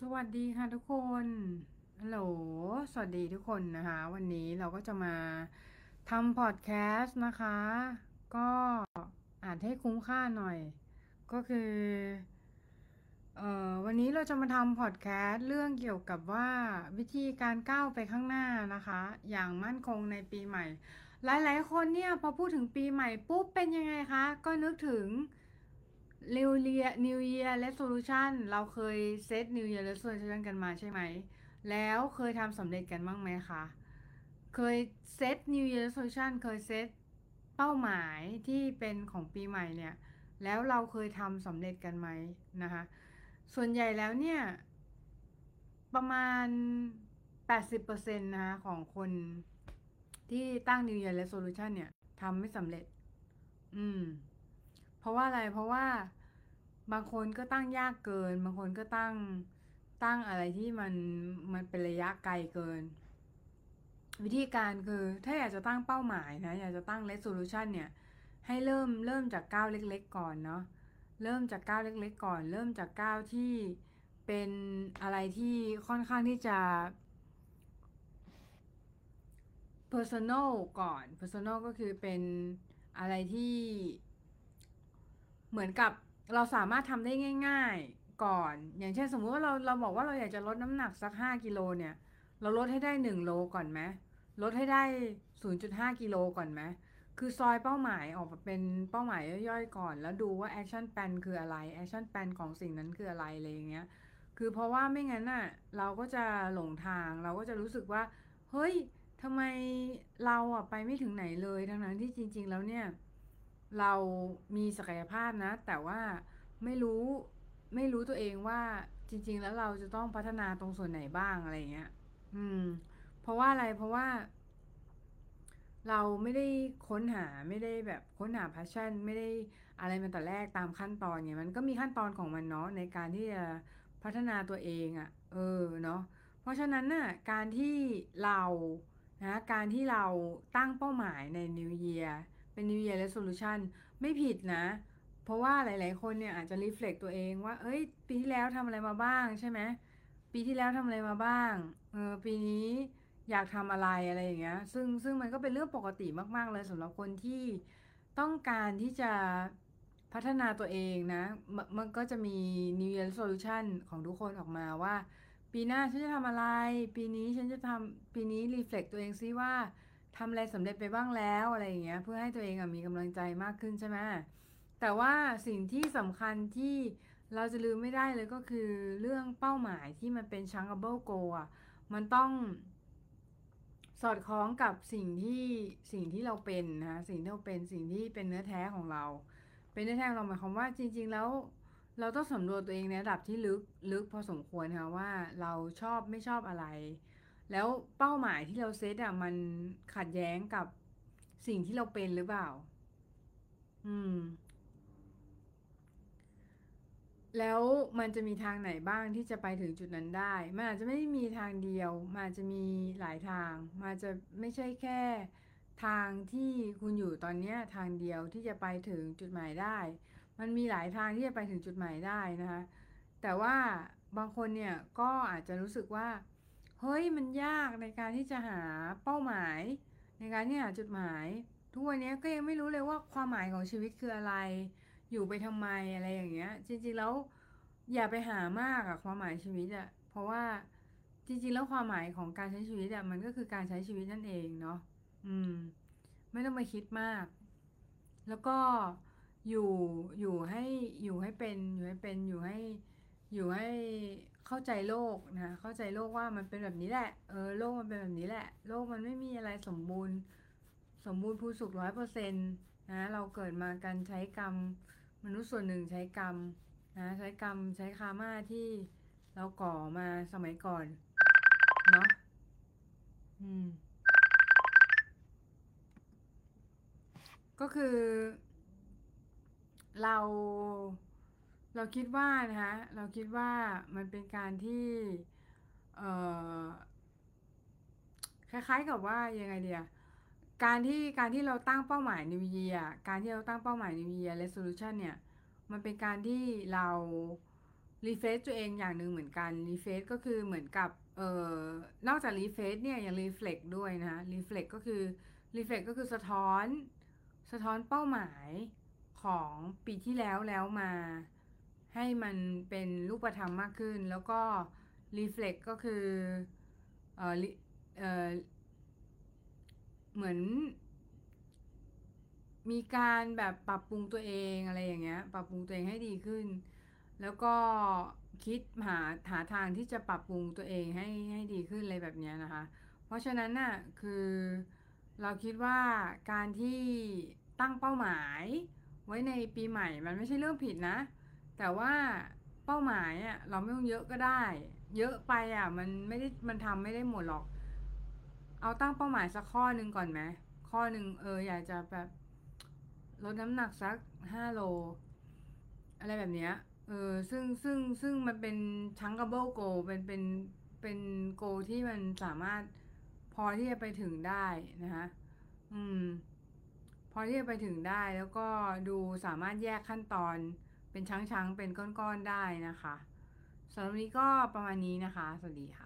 สวัสดีค่ะทุกคนฮัลโหล สวัสดีทุกคนนะคะ วันนี้เราก็จะมาทำพอดแคสต์นะคะ ก็อ่านให้คุ้มค่าหน่อย ก็คือเอ่อวันนี้เราจะมาทำพอดแคสต์เรื่องเกี่ยวกับว่าวิธีการก้าวไปข้างหน้านะคะ อย่างมั่นคงในปีใหม่ หลายๆ คนเนี่ยพอพูดถึงปีใหม่ปุ๊บเป็นยังไงคะ ก็นึกถึง New Year New Year Resolution เราเคยเซต New Year Resolution กันมาใช่ไหม แล้วเคยทำสำเร็จกันบ้างไหมคะ เคยเซต New Year Resolution เคยเซตเป้าหมายที่เป็นของปีใหม่เนี่ย แล้วเราเคยทำสำเร็จกันไหมนะคะ ส่วนใหญ่แล้วเนี่ย ประมาณ 80%นะคะของคนที่ตั้ง New Year Resolution เนี่ยทำไม่สำเร็จ อืม ราะว่าอะไรเพราะว่าบางคนก็ตั้งยากเกิน บางคนก็ตั้งตั้งอะไรที่มันมันเป็นระยะไกลเกิน วิธีการคือถ้าอยากจะตั้งเป้าหมายนะอยากจะตั้ง resolution เนี่ยให้เริ่มเริ่มจากก้าวเล็ก ๆ ก่อนเนาะเริ่มจากก้าวเล็ก ๆ ก่อน เริ่มจากก้าวที่เป็นอะไรที่ค่อนข้างที่จะ personal ก่อน personal ก็คือเป็นอะไรที่ เหมือนกับเราสามารถทำได้ง่าย ๆก่อน อย่างเช่นสมมุติว่าเราเราบอกว่าเราอยากจะลดน้ำหนักสัก5กิโลเนี่ย เราลดให้ได้1โลก่อนไหมลดให้ได้0.5กิโลก่อนไหมคือซอยเป้าหมายออกมาเป็นเป้าหมายย่อยๆก่อน แล้วดูว่า action plan คืออะไร action plan ของสิ่งนั้นคืออะไรอะไรอย่างเงี้ยคือเพราะว่าไม่งั้นน่ะเราก็จะหลงทางเราก็จะรู้สึกว่า เฮ้ยทำไมเราอะไปไม่ถึงไหนเลยทั้งนั้นที่จริง ๆ แล้วเนี่ย เรามีศักยภาพนะ แต่ว่าไม่รู้ไม่รู้ตัวเองว่าจริง ๆ แล้วเราจะต้องพัฒนาตรงส่วนไหนบ้างอะไรเงี้ย อืม เพราะว่าอะไรเพราะว่า เราไม่ได้ค้นหาไม่ได้แบบค้นหา passion ไม่ได้อะไรมาแต่แรกตามขั้นตอนเนี่ยมันก็มีขั้นตอนของมันเนาะในการที่จะพัฒนาตัวเองอะ่ะ เออเนาะเพราะฉะนั้นน่ะการที่เรานะการที่เราตั้งเป้าหมายใน New Year เป็น New Year Resolution ไม่ผิดนะ เพราะว่าหลาย ๆ คนเนี่ยอาจจะ reflect ตัวเองว่า เอ้ย ปีที่แล้วทำอะไรมาบ้างใช่ไหม ปีที่แล้วทำอะไรมาบ้าง เออ ปีนี้อยากทำอะไรอะไรอย่างเงี้ย ซึ่งซึ่งมันก็เป็นเรื่องปกติมาก ๆ เลยสำหรับคนที่ต้องการที่จะพัฒนาตัวเองนะ มันก็จะมี New Year Resolution ของทุกคนออกมาว่า ปีหน้าฉันจะทำอะไร ปีนี้ฉันจะทำปีนี้ reflect ตัวเองซิว่า ทำอะไรสำเร็จไปบ้างแล้วอะไรอย่างเงี้ยเพื่อให้ตัวเองมีกำลังใจมากขึ้นใช่ไหมแต่ว่าสิ่งที่สำคัญที่เราจะลืมไม่ได้เลยก็คือเรื่องเป้าหมายที่มันเป็น chunkable goal อะมันต้องสอดคล้องกับสิ่งที่สิ่งที่เราเป็นนะสิ่งที่เราเป็นสิ่งที่เป็นเนื้อแท้ของเรา เป็นเนื้อแท้ของเราหมายความว่าจริง ๆ แล้วเราต้องสำรวจตัวเองในระดับที่ลึกลึกพอสมควรค่ะว่าเราชอบไม่ชอบอะไร แล้วเป้าหมายที่เราเซตอะมันขัดแย้งกับสิ่งที่เราเป็นหรือเปล่า อืม แล้วมันจะมีทางไหนบ้างที่จะไปถึงจุดนั้นได้ มันอาจจะไม่ได้มีทางเดียว มันอาจจะมีหลายทาง มันจะไม่ใช่แค่ทางที่คุณอยู่ตอนนี้ทางเดียวที่จะไปถึงจุดหมายได้ มันมีหลายทางที่จะไปถึงจุดหมายได้นะคะ แต่ว่าบางคนเนี่ยก็อาจจะรู้สึกว่า เฮ้ยมันยากในการที่จะหาเป้าหมาย ในการที่หาจุดหมาย ทุกวันนี้ก็ยังไม่รู้เลยว่าความหมายของชีวิตคืออะไร อยู่ไปทำไมอะไรอย่างเงี้ย จริงๆแล้วอย่าไปหามากอะความหมายชีวิตอะเพราะว่าจริงๆแล้วความหมายของการใช้ชีวิตอะมันก็คือการใช้ชีวิตนั่นเองเนาะอืม ไม่ต้องไปคิดมาก แล้วก็อยู่อยู่ให้อยู่ให้เป็นอยู่ให้เป็นอยู่ให้อยู่ให้ เข้าใจโลกนะเข้าใจโลกว่ามันเป็นแบบนี้แหละเออโลกมันเป็นแบบนี้แหละ โลกมันไม่มีอะไรสมบูรณ์ สมบูรณ์พูสุขร้อยเปอร์เซ็นต์นะเราเกิดมากันใช้กรรม มนุษย์ส่วนหนึ่งใช้กรรมนะใช้กรรมใช้คามาที่เราก่อมาสมัยก่อนเนาะอืม ก็คือ เรา เราคิดว่านะคะเราคิดว่ามันเป็นการที่เอ่อคล้ายๆกับว่ายังไงเดียการที่การที่เราตั้งเป้าหมาย New Year การที่เราตั้งเป้าหมาย New Year Resolution เนี่ยมันเป็นการที่เรา refresh ตัวเองอย่างหนึ่งเหมือนกัน refresh ก็คือเหมือนกับเอ่อนอกจาก refresh เนี่ยยัง reflect ด้วยนะ reflect ก็คือ reflect ก็คือสะท้อน สะท้อนเป้าหมายของปีที่แล้วแล้วมา ให้มันเป็นรูปธรรมมากขึ้น แล้วก็ reflect ก็คือเออเออเหมือน มีการแบบปรับปรุงตัวเองอะไรอย่างเงี้ย ปรับปรุงตัวเองให้ดีขึ้น แล้วก็คิดหาหาทางที่จะปรับปรุงตัวเองให้ให้ดีขึ้นอะไรแบบเนี้ยนะคะ เพราะฉะนั้นน่ะคือเราคิดว่าการที่ตั้งเป้าหมายไว้ในปีใหม่มันไม่ใช่เรื่องผิดนะ แต่ว่าเป้าหมายอะเราไม่ต้องเยอะก็ได้ เยอะไปอะ มันไม่ได้มันทำไม่ได้หมดหรอก เอาตั้งเป้าหมายสักข้อหนึ่งก่อนไหมข้อหนึ่งเอออยากจะแบบลดน้ำหนักสักห้าโล อะไรแบบเนี้ยเออซึ่งซึ่งซึ่งมันเป็นชังก a เบิลโกเป็นเป็นเป็นโกที่มันสามารถพอที่จะไปถึงได้นะคะอืม พอที่จะไปถึงได้แล้วก็ดูสามารถแยกขั้นตอน เป็นช้างๆ เป็นก้อนๆ ได้นะคะสำหรับวันนี้ก็ประมาณนี้นะคะ สวัสดีค่ะ